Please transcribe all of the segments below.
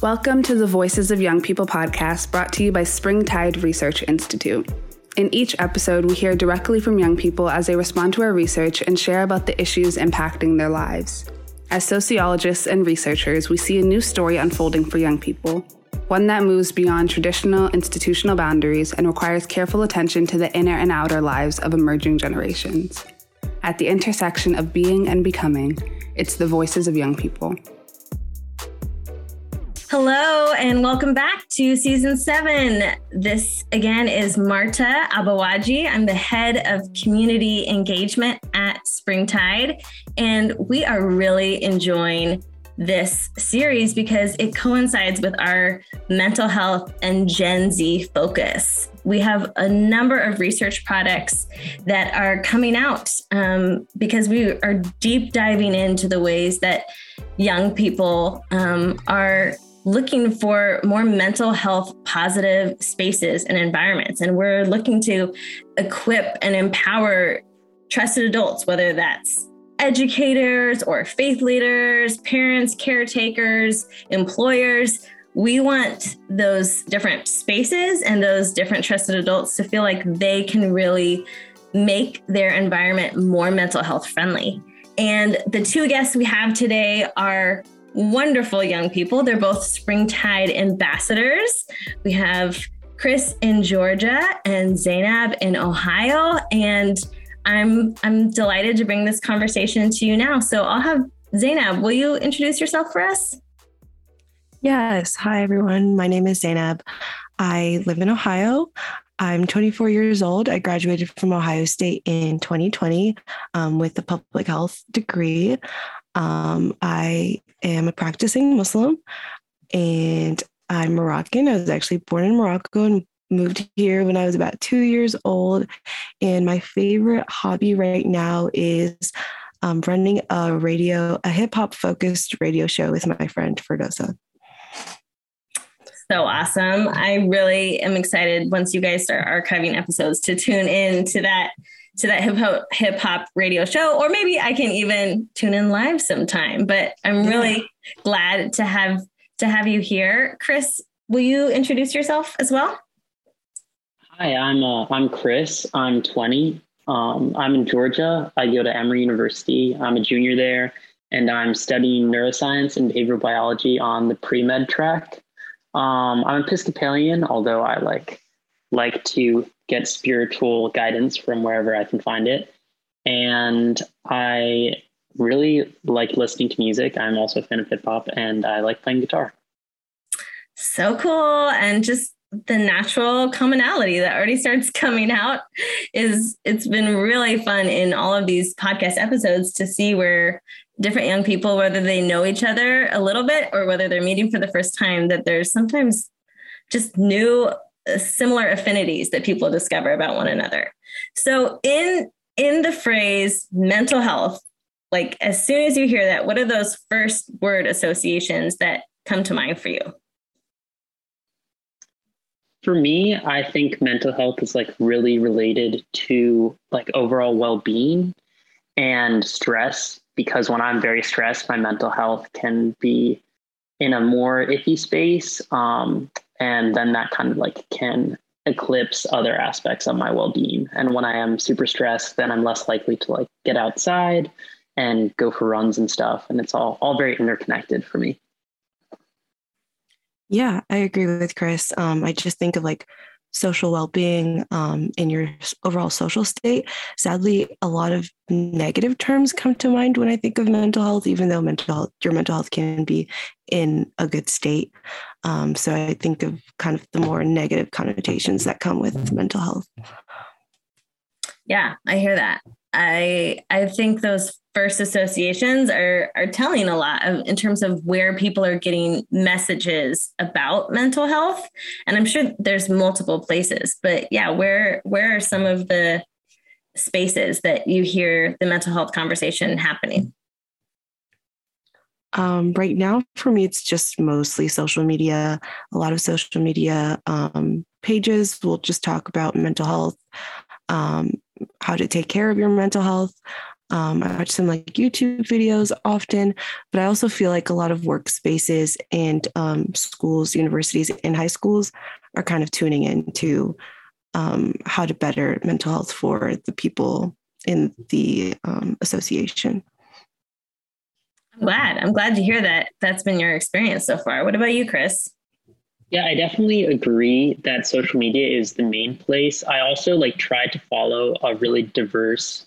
Welcome to the Voices of Young People podcast brought to you by Springtide Research Institute. In each episode, we hear directly from young people as they respond to our research and share about the issues impacting their lives. As sociologists and researchers, we see a new story unfolding for young people, one that moves beyond traditional institutional boundaries and requires careful attention to the inner and outer lives of emerging generations. At the intersection of being and becoming, it's the voices of young people. Hello, and welcome back to season seven. This again is Marta Abawaji. I'm the head of community engagement at Springtide, and we are really enjoying this series because it coincides with our mental health and Gen Z focus. We have a number of research products that are coming out um, because we are deep diving into the ways that young people um, are looking for more mental health positive spaces and environments. And we're looking to equip and empower trusted adults, whether that's educators or faith leaders, parents, caretakers, employers. We want those different spaces and those different trusted adults to feel like they can really make their environment more mental health friendly. And the two guests we have today are wonderful young people. They're both Springtide ambassadors. We have Chris in Georgia and Zineb in Ohio. And I'm I'm delighted to bring this conversation to you now. So I'll have Zineb, will you introduce yourself for us? Yes. Hi everyone. My name is Zineb. I live in Ohio. I'm 24 years old. I graduated from Ohio State in 2020 um, with a public health degree. Um, I am a practicing Muslim and I'm Moroccan. I was actually born in Morocco and moved here when I was about two years old. And my favorite hobby right now is um, running a radio, a hip hop focused radio show with my friend Ferdosa. So awesome. I really am excited once you guys start archiving episodes to tune in to that to that hip hop hip hop radio show, or maybe I can even tune in live sometime. But I'm really yeah. glad to have to have you here, Chris. Will you introduce yourself as well? Hi, I'm uh, I'm Chris. I'm 20. Um, I'm in Georgia. I go to Emory University. I'm a junior there, and I'm studying neuroscience and behavioral biology on the pre med track. Um, I'm Episcopalian, although I like like to get spiritual guidance from wherever I can find it. And I really like listening to music. I'm also a fan of hip hop and I like playing guitar. So cool. And just the natural commonality that already starts coming out is it's been really fun in all of these podcast episodes to see where different young people whether they know each other a little bit or whether they're meeting for the first time that there's sometimes just new similar affinities that people discover about one another. So in in the phrase mental health, like as soon as you hear that, what are those first word associations that come to mind for you? For me, I think mental health is like really related to like overall well-being and stress because when I'm very stressed, my mental health can be in a more iffy space. Um, and then that kind of like can eclipse other aspects of my well-being. And when i am super stressed then i'm less likely to like get outside and go for runs and stuff. And it's all all very interconnected for me. Yeah i agree with chris. Um, i just think of like social well-being um, in your overall social state. Sadly a lot of negative terms come to mind when i think of mental health even though mental health your mental health can be in a good state. Um, so i think of kind of the more negative connotations that come with mental health. Yeah i hear that i i think those first associations are are telling a lot of, in terms of where people are getting messages about mental health. And i'm sure there's multiple places but yeah where where are some of the spaces that you hear the mental health conversation happening? Um, right now for me it's just mostly social media a lot of social media um, pages. Will just talk about mental health um, how to take care of your mental health Um, I watch some like YouTube videos often, but I also feel like a lot of workspaces and um, schools, universities, and high schools are kind of tuning into um, how to better mental health for the people in the um, association. I'm glad. I'm glad to hear that that's been your experience so far. What about you, Chris? Yeah, I definitely agree that social media is the main place. I also like try to follow a really diverse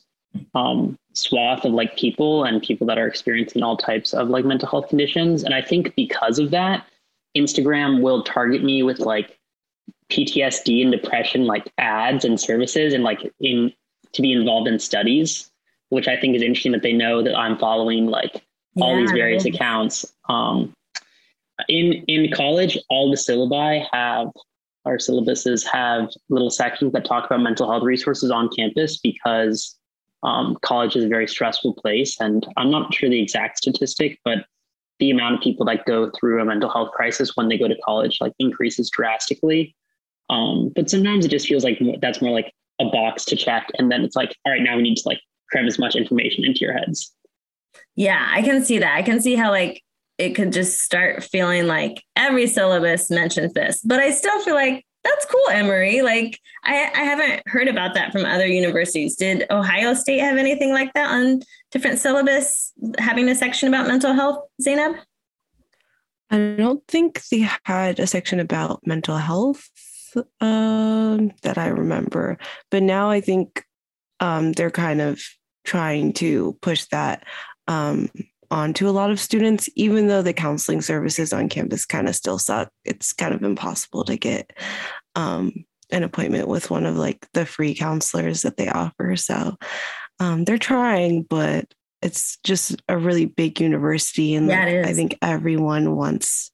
um, swath of like people and people that are experiencing all types of like mental health conditions. And I think because of that, Instagram will target me with like PTSD and depression like ads and services and like in to be involved in studies, which I think is interesting that they know that I'm following like all yeah. these various accounts. Um, in in college, all the syllabi have our syllabuses have little sections that talk about mental health resources on campus because um, college is a very stressful place, and I'm not sure the exact statistic, but the amount of people that go through a mental health crisis when they go to college like increases drastically. Um, but sometimes it just feels like that's more like a box to check, and then it's like, all right, now we need to like cram as much information into your heads. Yeah, I can see that. I can see how like it could just start feeling like every syllabus mentions this, but I still feel like that's cool, Emory. Like I, I haven't heard about that from other universities. Did Ohio State have anything like that on different syllabus, having a section about mental health, Zineb? I don't think they had a section about mental health um, that I remember, but now I think um, they're kind of trying to push that um, onto a lot of students, even though the counseling services on campus kind of still suck. It's kind of impossible to get um, an appointment with one of like the free counselors that they offer. So um, they're trying, but it's just a really big university, and yeah, like, I think everyone wants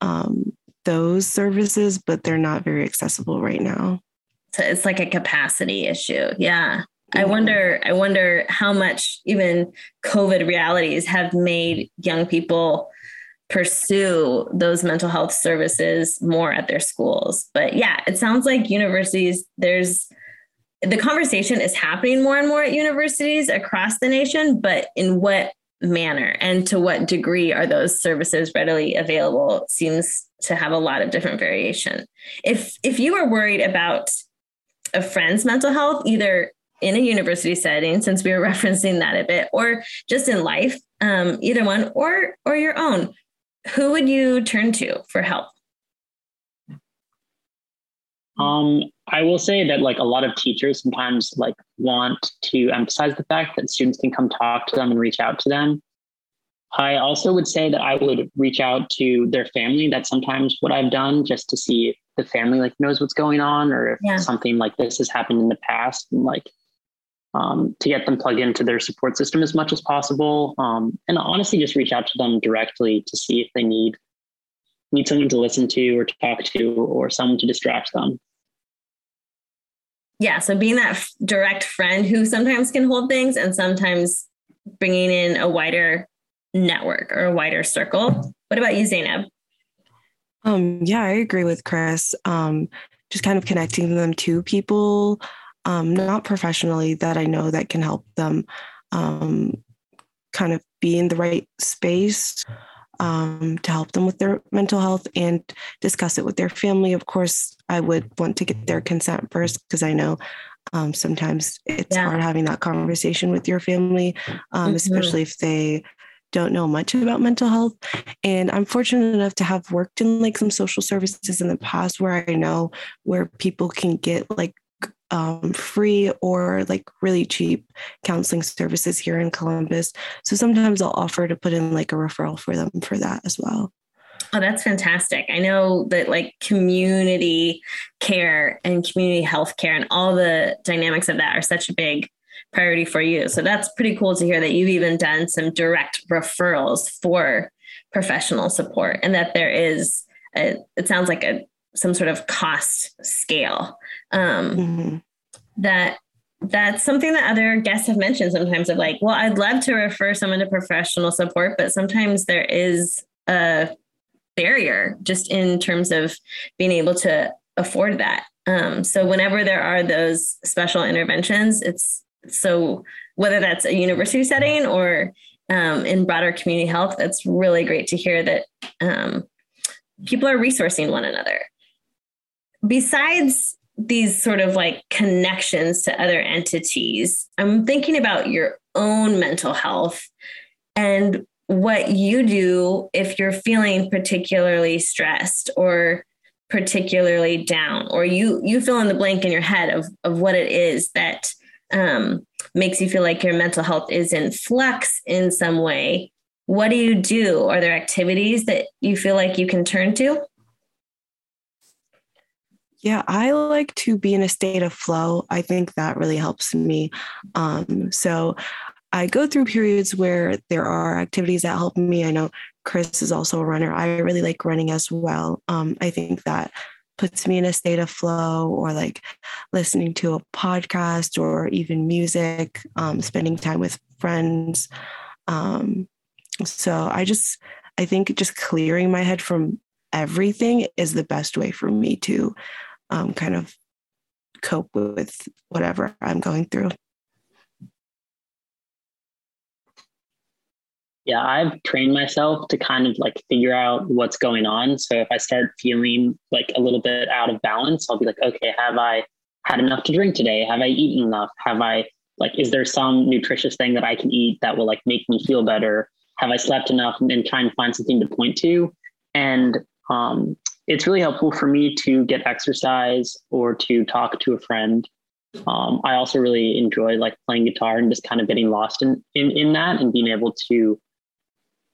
um, those services, but they're not very accessible right now. So it's like a capacity issue. Yeah. I mm-hmm. wonder, I wonder how much even COVID realities have made young people pursue those mental health services more at their schools. But yeah, it sounds like universities, there's the conversation is happening more and more at universities across the nation, but in what manner and to what degree are those services readily available seems to have a lot of different variation. If if you are worried about a friend's mental health, either in a university setting, since we were referencing that a bit, or just in life, um, either one, or or your own, who would you turn to for help? Um, I will say that like a lot of teachers sometimes like want to emphasize the fact that students can come talk to them and reach out to them. I also would say that I would reach out to their family. That's sometimes what I've done just to see if the family like knows what's going on or if yeah. something like this has happened in the past and like um, to get them plugged into their support system as much as possible. Um, and honestly, just reach out to them directly to see if they need need someone to listen to or talk to or someone to distract them. Yeah. So being that f- direct friend who sometimes can hold things and sometimes bringing in a wider network or a wider circle. What about you, Zineb? Um, yeah, I agree with Chris. Um, just kind of connecting them to people um, not professionally that I know that can help them um, kind of be in the right space um, to help them with their mental health and discuss it with their family. Of course, I would want to get their consent first because I know um, sometimes it's yeah. hard having that conversation with your family, um, mm-hmm. especially if they don't know much about mental health. And I'm fortunate enough to have worked in like some social services in the past where I know where people can get like um, free or like really cheap counseling services here in Columbus. So sometimes I'll offer to put in like a referral for them for that as well. Oh, that's fantastic. I know that like community care and community health care and all the dynamics of that are such a big priority for you. So that's pretty cool to hear that you've even done some direct referrals for professional support and that there is a, it sounds like a some sort of cost scale um, mm-hmm. that that's something that other guests have mentioned sometimes of like well i'd love to refer someone to professional support but sometimes there is a barrier just in terms of being able to afford that um, so whenever there are those special interventions it's so whether that's a university setting or um, in broader community health, that's really great to hear that um, people are resourcing one another. Besides these sort of like connections to other entities, I'm thinking about your own mental health and what you do if you're feeling particularly stressed or particularly down or you you fill in the blank in your head of of what it is that um, makes you feel like your mental health is in flux in some way. What do you do? Are there activities that you feel like you can turn to yeah i like to be in a state of flow i think that really helps me um, so I go through periods where there are activities that help me. I know Chris is also a runner. I really like running as well. Um, I think that puts me in a state of flow or like listening to a podcast or even music, um, spending time with friends. Um, so I just, I think just clearing my head from everything is the best way for me to um, kind of cope with whatever I'm going through. yeah, I've trained myself to kind of like figure out what's going on. So if I start feeling like a little bit out of balance, I'll be like, okay, have I had enough to drink today? Have I eaten enough? Have I like, is there some nutritious thing that I can eat that will like make me feel better? Have I slept enough? And, and trying to find something to point to. And um, it's really helpful for me to get exercise or to talk to a friend. Um, I also really enjoy like playing guitar and just kind of getting lost in, in in that and being able to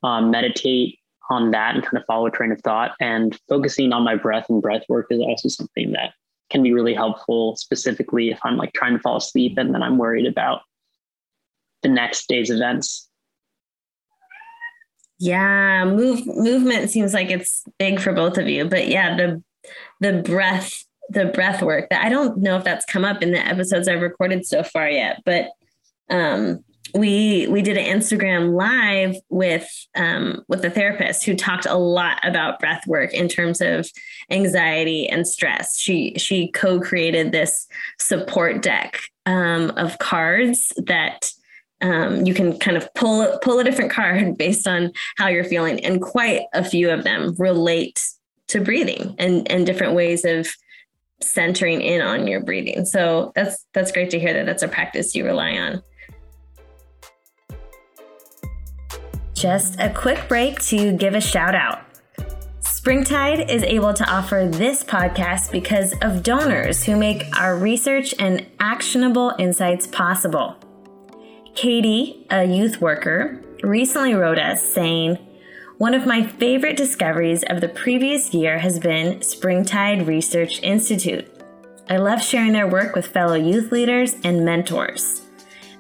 um, meditate on that and kind of follow a train of thought. And focusing on my breath and breath work is also something that can be really helpful, specifically if I'm like trying to fall asleep and then I'm worried about the next day's events. Yeah, move movement seems like it's big for both of you, but yeah, the the breath the breath work that I don't know if that's come up in the episodes I've recorded so far yet, but um we we did an Instagram live with um, with a therapist who talked a lot about breath work in terms of anxiety and stress. She she co-created this support deck um, of cards that um, you can kind of pull pull a different card based on how you're feeling, and quite a few of them relate to breathing and and different ways of centering in on your breathing. So that's that's great to hear that that's a practice you rely on. Just a quick break to give a shout out. Springtide is able to offer this podcast because of donors who make our research and actionable insights possible. Katie, a youth worker, recently wrote us saying, One of my favorite discoveries of the previous year has been Springtide Research Institute. I love sharing their work with fellow youth leaders and mentors.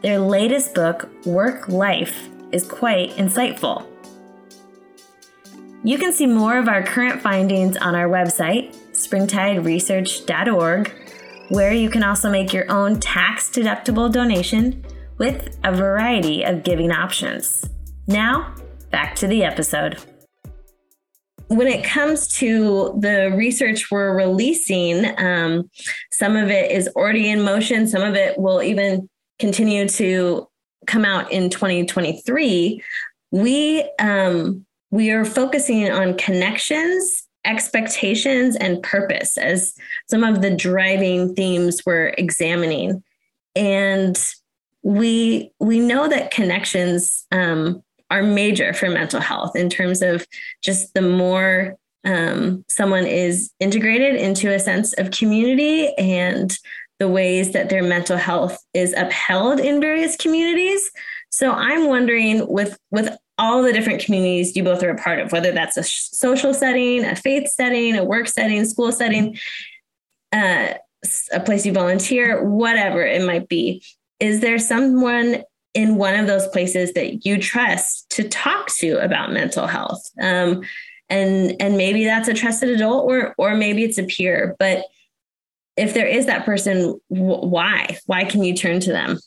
Their latest book, Work Life, is quite insightful. You can see more of our current findings on our website, springtideresearch.org, where you can also make your own tax deductible donation with a variety of giving options. Now, back to the episode. When it comes to the research we're releasing, um, some of it is already in motion, some of it will even continue to come out in 2023, we um, we are focusing on connections, expectations, and purpose as some of the driving themes we're examining. And we we know that connections um, are major for mental health in terms of just the more um, someone is integrated into a sense of community and the ways that their mental health is upheld in various communities. So I'm wondering with with all the different communities you both are a part of, whether that's a social setting, a faith setting, a work setting, school setting, uh, a place you volunteer, whatever it might be. Is there someone in one of those places that you trust to talk to about mental health? Um, and and maybe that's a trusted adult, or or maybe it's a peer, but if there is that person, why? Why can you turn to them?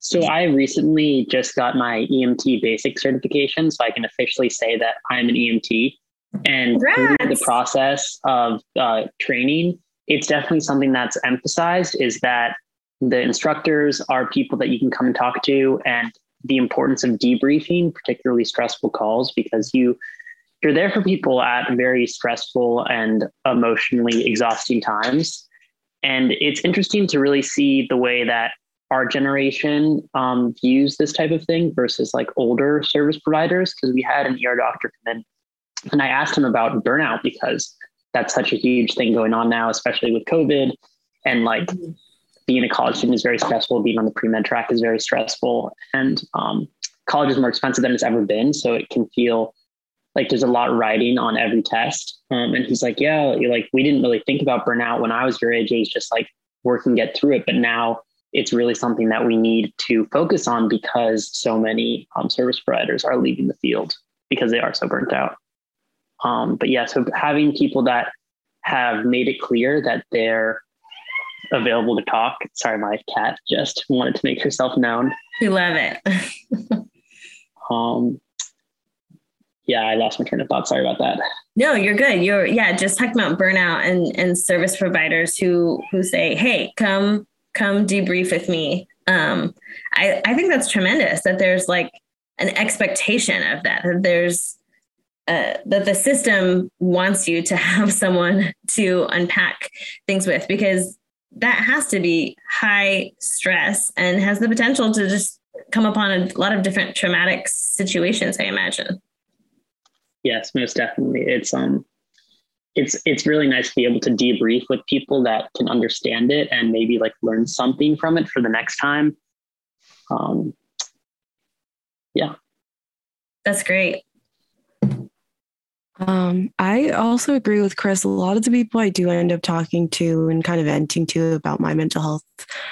So I recently just got my EMT basic certification, so I can officially say that I'm an EMT. And Congrats. through the process of uh, training, it's definitely something that's emphasized is that the instructors are people that you can come and talk to and the importance of debriefing, particularly stressful calls, because you you're there for people at very stressful and emotionally exhausting times. And it's interesting to really see the way that our generation um, views this type of thing versus like older service providers. Because we had an ER doctor come in and I asked him about burnout because that's such a huge thing going on now, especially with COVID. And like mm-hmm. being a college student is very stressful. Being on the pre med track is very stressful. And um, college is more expensive than it's ever been. So it can feel like there's a lot riding on every test. Um, and he's like, yeah, like we didn't really think about burnout when I was your age. It was just like work and get through it. But now it's really something that we need to focus on because so many um, service providers are leaving the field because they are so burnt out. Um, but yeah, so having people that have made it clear that they're available to talk. Sorry, my cat just wanted to make herself known. We love it. um, yeah, I lost my train of thought. Sorry about that. No, you're good. You're yeah, just talking about burnout and and service providers who who say, "Hey, come come debrief with me." Um, I I think that's tremendous that there's like an expectation of that. That there's uh, that the system wants you to have someone to unpack things with because that has to be high stress and has the potential to just come upon a lot of different traumatic situations i imagine. Yes most definitely. It's um it's it's really nice to be able to debrief with people that can understand it and maybe like learn something from it for the next time. Um yeah. That's great um, I also agree with Chris. A lot of the people I do end up talking to and kind of venting to about my mental health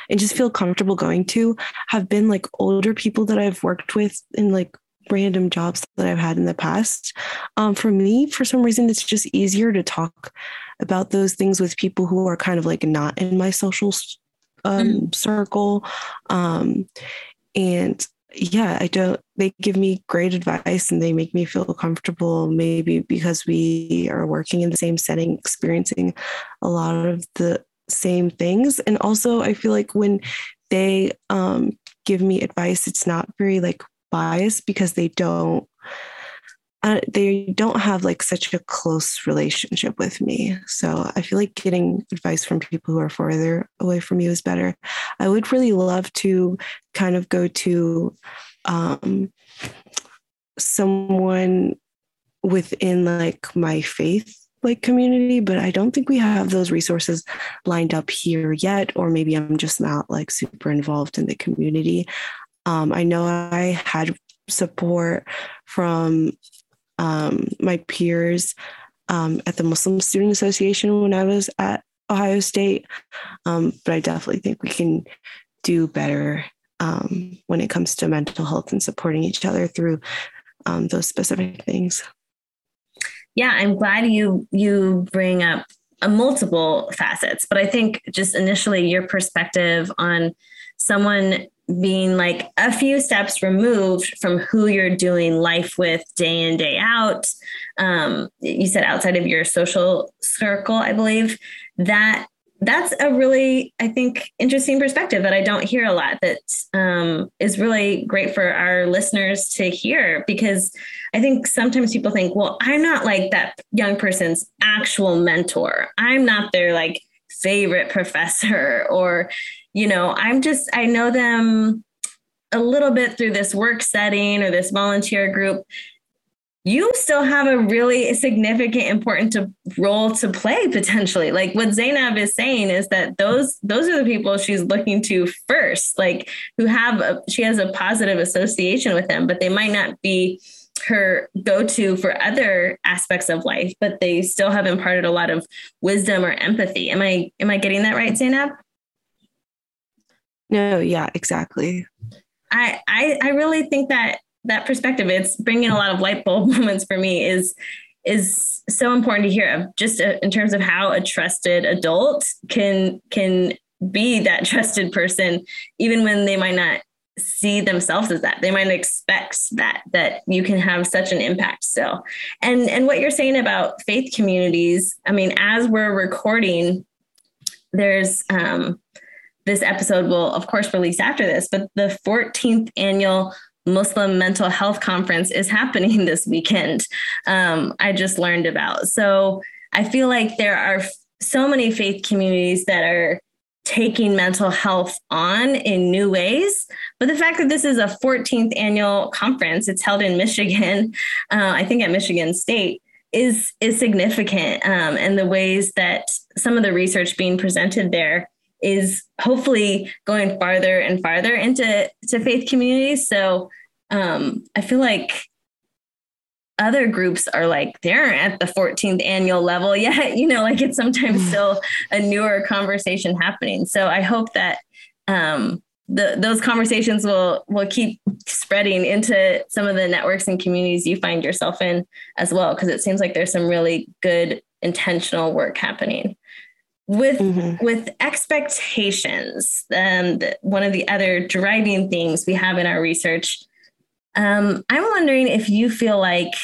and just feel comfortable going to have been like older people that I've worked with in like random jobs that I've had in the past. Um, for me, for some reason, it's just easier to talk about those things with people who are kind of like not in my social um, mm. circle. Um, and yeah, I don't, they give me great advice and they make me feel comfortable, maybe because we are working in the same setting, experiencing a lot of the same things. And also, I feel like when they um, give me advice, it's not very like biased because they don't uh, they don't have like such a close relationship with me. So I feel like getting advice from people who are further away from you is better. I would really love to kind of go to um, someone within like my faith like community but i don't think we have those resources lined up here yet or maybe i'm just not like super involved in the community um, i know i had support from um, my peers um, at the Muslim Student Association when I was at Ohio State. Um, but I definitely think we can do better um, when it comes to mental health and supporting each other through um, those specific things. Yeah, I'm glad you you bring up a multiple facets, but I think just initially your perspective on someone being like a few steps removed from who you're doing life with day in day out um, you said outside of your social circle i believe that that's a really i think interesting perspective that i don't hear a lot that um, is really great for our listeners to hear because i think sometimes people think well i'm not like that young person's actual mentor. I'm not their like favorite professor or you know, I'm just, I know them a little bit through this work setting or this volunteer group. You still have a really significant, important to, role to play potentially. Like what Zineb is saying is that those those are the people she's looking to first, like who have a, she has a positive association with them, but they might not be her go-to for other aspects of life but they still have imparted a lot of wisdom or empathy am i am i getting that right zineb no, yeah, exactly. I, I I really think that that perspective it's bringing a lot of light bulb moments for me is is so important to hear of just uh, in terms of how a trusted adult can can be that trusted person even when they might not see themselves as that they might expect that that you can have such an impact so and and what you're saying about faith communities i mean as we're recording there's um, this episode will, of course, release after this, but the 14th annual Muslim Mental Health Conference is happening this weekend. Um, I just learned about. So I feel like there are so many faith communities that are taking mental health on in new ways. But the fact that this is a 14th annual conference, it's held in Michigan, uh, I think at Michigan State, is is significant. Um, and the ways that some of the research being presented there is hopefully going farther and farther into to faith communities. So um, I feel like other groups are like they're at the 14th annual level yet you know like it's sometimes mm. still a newer conversation happening so i hope that um, the, those conversations will will keep spreading into some of the networks and communities you find yourself in as well because it seems like there's some really good intentional work happening with mm-hmm. with expectations um, one of the other driving things we have in our research um, I'm wondering if you feel like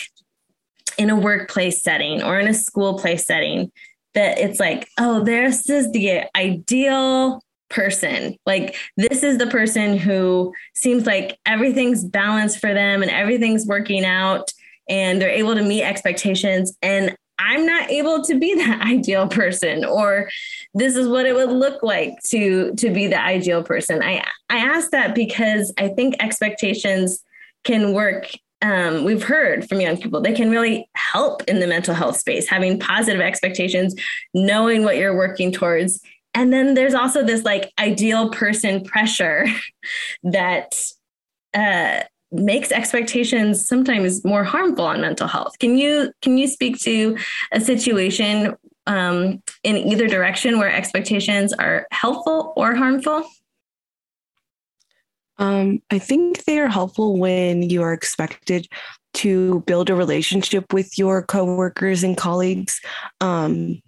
in a workplace setting or in a school place setting that it's like, oh, this is the ideal person. Like, this is the person who seems like everything's balanced for them and everything's working out and they're able to meet expectations. And I'm not able to be that ideal person or this is what it would look like to to be the ideal person. I I ask that because I think expectations can work um, we've heard from young people they can really help in the mental health space having positive expectations knowing what you're working towards and then there's also this like ideal person pressure that uh, makes expectations sometimes more harmful on mental health can you can you speak to a situation um, in either direction where expectations are helpful or harmful um, I think they are helpful when you are expected to build a relationship with your coworkers and colleagues. Um,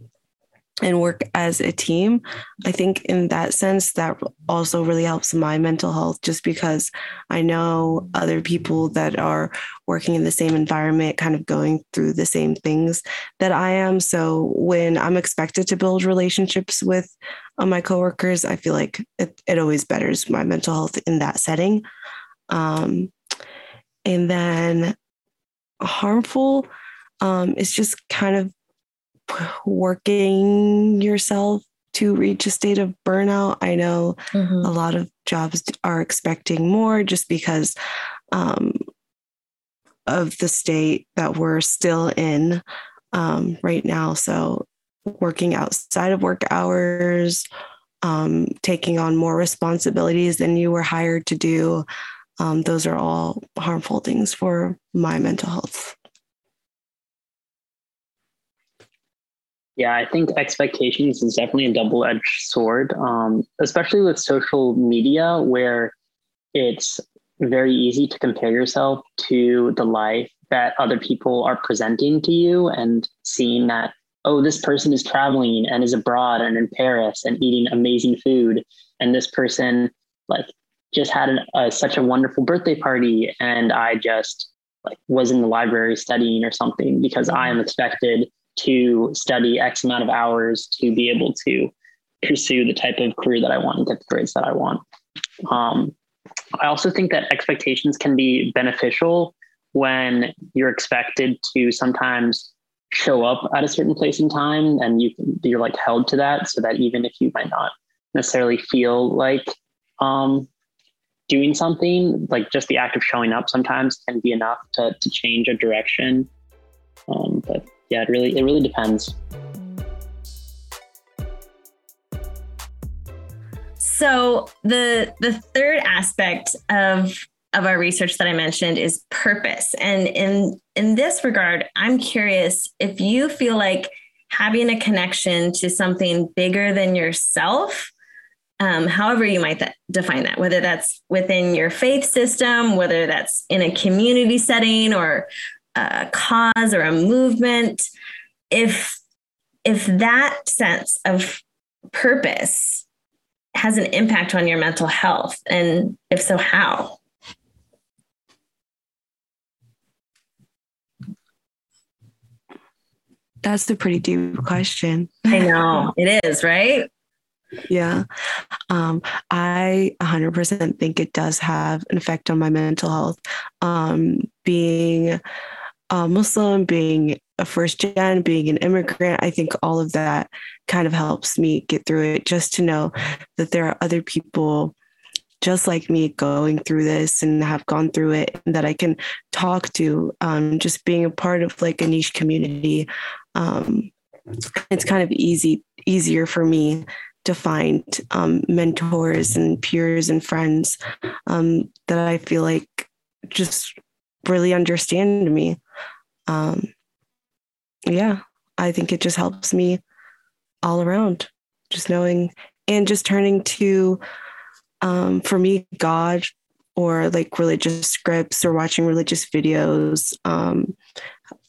and work as a team. I think in that sense, that also really helps my mental health just because I know other people that are working in the same environment, kind of going through the same things that I am. So when I'm expected to build relationships with uh, my coworkers, I feel like it, it always betters my mental health in that setting. Um, and then harmful um, is just kind of working yourself to reach a state of burnout. I know mm-hmm. a lot of jobs are expecting more just because um, of the state that we're still in um, right now. So, working outside of work hours, um, taking on more responsibilities than you were hired to do, um, those are all harmful things for my mental health. Yeah, I think expectations is definitely a double edged sword, um, especially with social media, where it's very easy to compare yourself to the life that other people are presenting to you and seeing that, oh, this person is traveling and is abroad and in Paris and eating amazing food. And this person, like, just had an, uh, such a wonderful birthday party. And I just, like, was in the library studying or something because I am expected to study X amount of hours to be able to pursue the type of career that I want and get the grades that I want. Um, I also think that expectations can be beneficial when you're expected to sometimes show up at a certain place in time and you you're like held to that so that even if you might not necessarily feel like um, doing something like just the act of showing up sometimes can be enough to, to change a direction um, but yeah, it really it really depends. So the the third aspect of of our research that I mentioned is purpose. And in in this regard, I'm curious if you feel like having a connection to something bigger than yourself, um, however you might that, define that, whether that's within your faith system, whether that's in a community setting or a cause or a movement if if that sense of purpose has an impact on your mental health and if so how that's a pretty deep question i know it is right Yeah. Um, I 100% think it does have an effect on my mental health. Um, being a Muslim, being a first gen, being an immigrant, I think all of that kind of helps me get through it just to know that there are other people just like me going through this and have gone through it and that I can talk to. Um, just being a part of like a niche community. Um, it's kind of easy easier for me to find um, mentors and peers and friends um, that I feel like just really understand me. Um, yeah, I think it just helps me all around, just knowing and just turning to, um, for me, God or like religious scripts or watching religious videos um,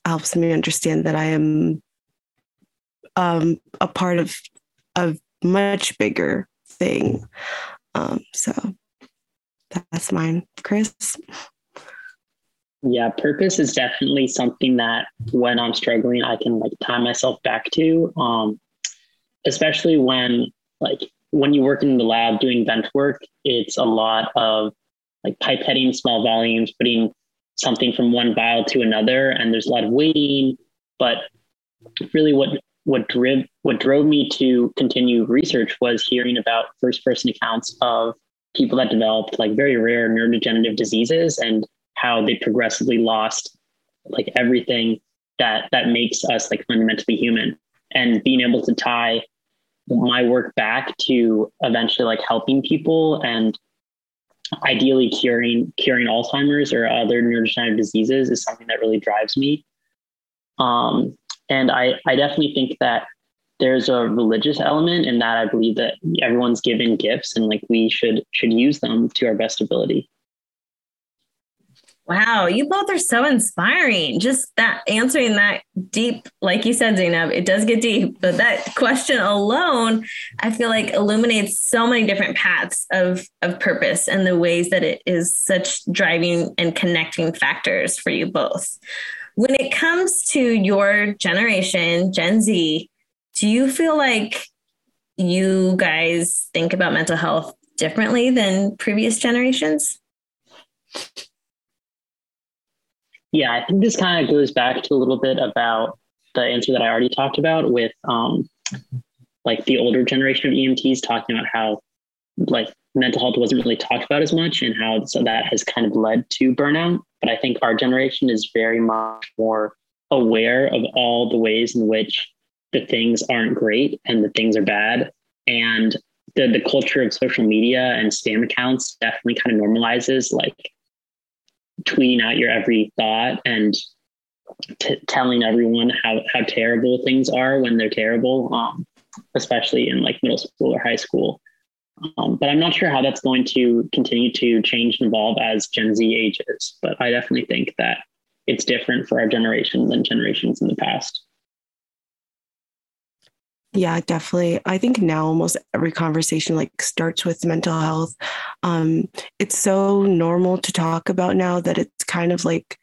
helps me understand that I am um, a part of a much bigger thing. Um, so that's mine, Chris. Yeah, purpose is definitely something that when I'm struggling, I can like tie myself back to. Um, especially when like when you work in the lab doing vent work, it's a lot of like pipetting small volumes, putting something from one vial to another, and there's a lot of waiting. But really, what what drove what drove me to continue research was hearing about first person accounts of people that developed like very rare neurodegenerative diseases and how they progressively lost like everything that that makes us like fundamentally human and being able to tie my work back to eventually like helping people and ideally curing curing alzheimer's or other neurodegenerative diseases is something that really drives me um, and I, I definitely think that there's a religious element in that I believe that everyone's given gifts and like we should should use them to our best ability. Wow, you both are so inspiring. Just that answering that deep, like you said, Zineb, it does get deep, but that question alone, I feel like illuminates so many different paths of, of purpose and the ways that it is such driving and connecting factors for you both. When it comes to your generation, Gen Z, do you feel like you guys think about mental health differently than previous generations? Yeah, I think this kind of goes back to a little bit about the answer that I already talked about with um, like the older generation of EMTs talking about how like mental health wasn't really talked about as much and how so that has kind of led to burnout. But I think our generation is very much more aware of all the ways in which the things aren't great and the things are bad. And the, the culture of social media and spam accounts definitely kind of normalizes like tweeting out your every thought and t- telling everyone how, how terrible things are when they're terrible, um, especially in like middle school or high school. Um, but I'm not sure how that's going to continue to change and evolve as Gen Z ages. But I definitely think that it's different for our generation than generations in the past. Yeah, definitely. I think now almost every conversation like starts with mental health. Um, it's so normal to talk about now that it's kind of like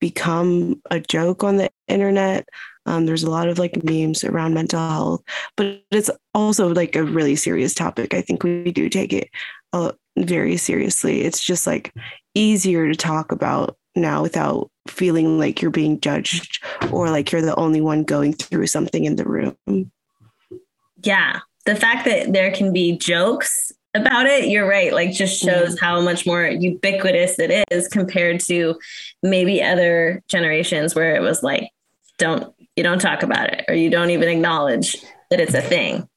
become a joke on the internet. Um, there's a lot of like memes around mental health, but it's also like a really serious topic. I think we do take it uh, very seriously. It's just like easier to talk about now without feeling like you're being judged or like you're the only one going through something in the room. Yeah. The fact that there can be jokes about it, you're right. Like, just shows mm-hmm. how much more ubiquitous it is compared to maybe other generations where it was like, don't you don't talk about it or you don't even acknowledge that it's a thing.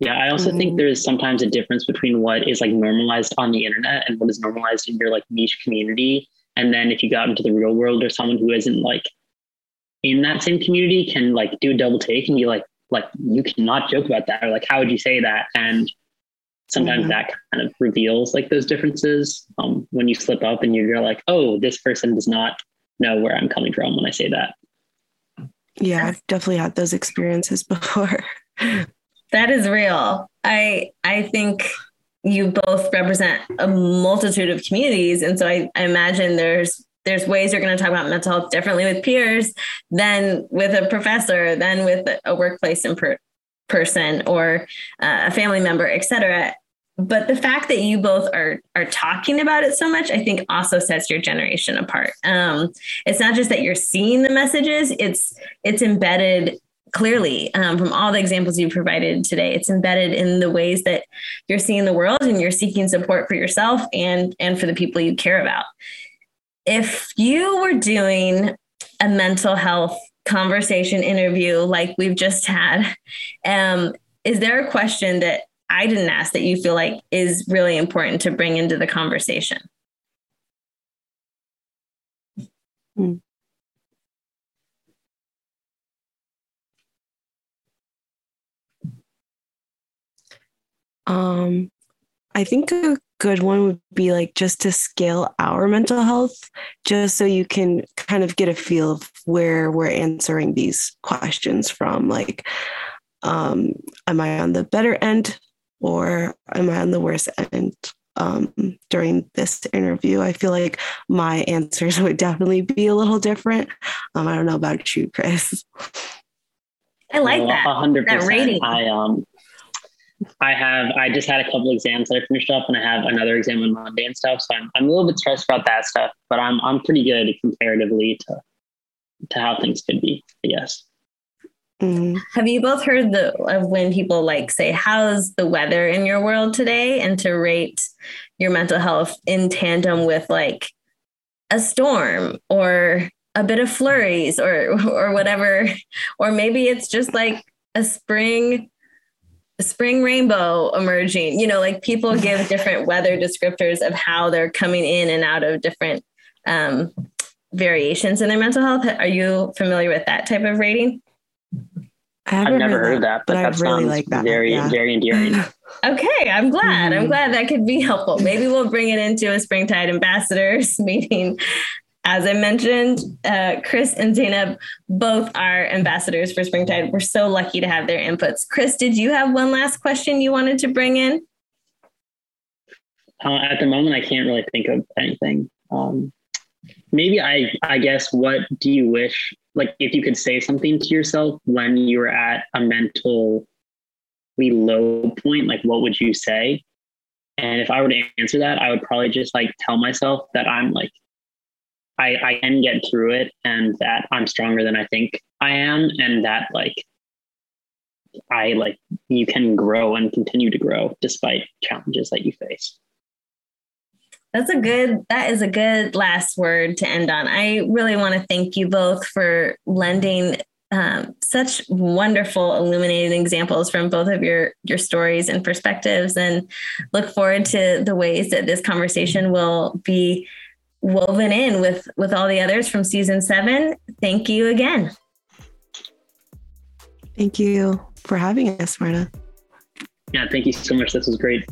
Yeah, I also mm-hmm. think there's sometimes a difference between what is like normalized on the internet and what is normalized in your like niche community. And then if you got into the real world or someone who isn't like in that same community can like do a double take and be like, like you cannot joke about that or like how would you say that? And sometimes mm-hmm. that kind of reveals like those differences um, when you slip up and you're like, oh, this person does not know where I'm coming from when I say that. Yeah, I've definitely had those experiences before. that is real. I I think you both represent a multitude of communities. And so I, I imagine there's there's ways you're going to talk about mental health differently with peers than with a professor, than with a workplace person or uh, a family member, etc. But the fact that you both are are talking about it so much, I think, also sets your generation apart. Um, it's not just that you're seeing the messages; it's it's embedded clearly um, from all the examples you provided today it's embedded in the ways that you're seeing the world and you're seeking support for yourself and and for the people you care about if you were doing a mental health conversation interview like we've just had um, is there a question that i didn't ask that you feel like is really important to bring into the conversation mm. Um, I think a good one would be like just to scale our mental health, just so you can kind of get a feel of where we're answering these questions from. Like, um, am I on the better end or am I on the worst end? Um, during this interview, I feel like my answers would definitely be a little different. Um, I don't know about you, Chris. I like well, that. 100%. That rating. I um I have I just had a couple exams that I finished up and I have another exam on Monday and stuff. So I'm I'm a little bit stressed about that stuff, but I'm I'm pretty good comparatively to to how things could be, I guess. Mm-hmm. Have you both heard the of when people like say, "How's the weather in your world today?" and to rate your mental health in tandem with like a storm or a bit of flurries or or whatever, or maybe it's just like a spring spring rainbow emerging. You know, like people give different weather descriptors of how they're coming in and out of different um, variations in their mental health. Are you familiar with that type of rating? I've never heard, heard that, but, but that really like that. Very, yeah. very endearing. okay, I'm glad. Mm-hmm. I'm glad that could be helpful. Maybe we'll bring it into a Springtide Ambassadors meeting as I mentioned, uh, Chris and Zineb both are ambassadors for Springtide. We're so lucky to have their inputs. Chris, did you have one last question you wanted to bring in? Uh, at the moment, I can't really think of anything. Um, maybe I, I guess, what do you wish, like, if you could say something to yourself when you were at a mentally low point, like, what would you say? And if I were to answer that, I would probably just like tell myself that I'm like I, I can get through it and that I'm stronger than I think I am and that like I like you can grow and continue to grow despite challenges that you face. That's a good that is a good last word to end on. I really want to thank you both for lending um, such wonderful illuminating examples from both of your your stories and perspectives and look forward to the ways that this conversation will be woven in with with all the others from season seven. Thank you again. Thank you for having us, Marta. Yeah, thank you so much. This was great.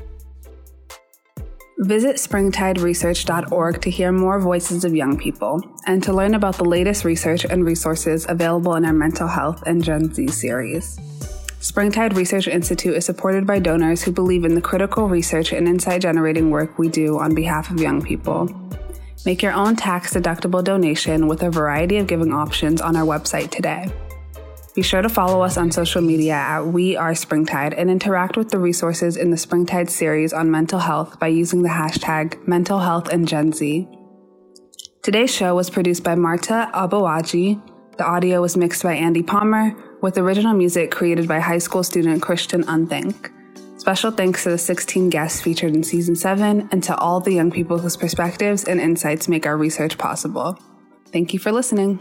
Visit springtideresearch.org to hear more voices of young people and to learn about the latest research and resources available in our mental health and Gen Z series. Springtide Research Institute is supported by donors who believe in the critical research and insight generating work we do on behalf of young people. Make your own tax deductible donation with a variety of giving options on our website today. Be sure to follow us on social media at We Are Springtide and interact with the resources in the Springtide series on mental health by using the hashtag Mental Health and Gen Z. Today's show was produced by Marta Abawaji. The audio was mixed by Andy Palmer, with original music created by high school student Christian Unthink. Special thanks to the 16 guests featured in season 7 and to all the young people whose perspectives and insights make our research possible. Thank you for listening.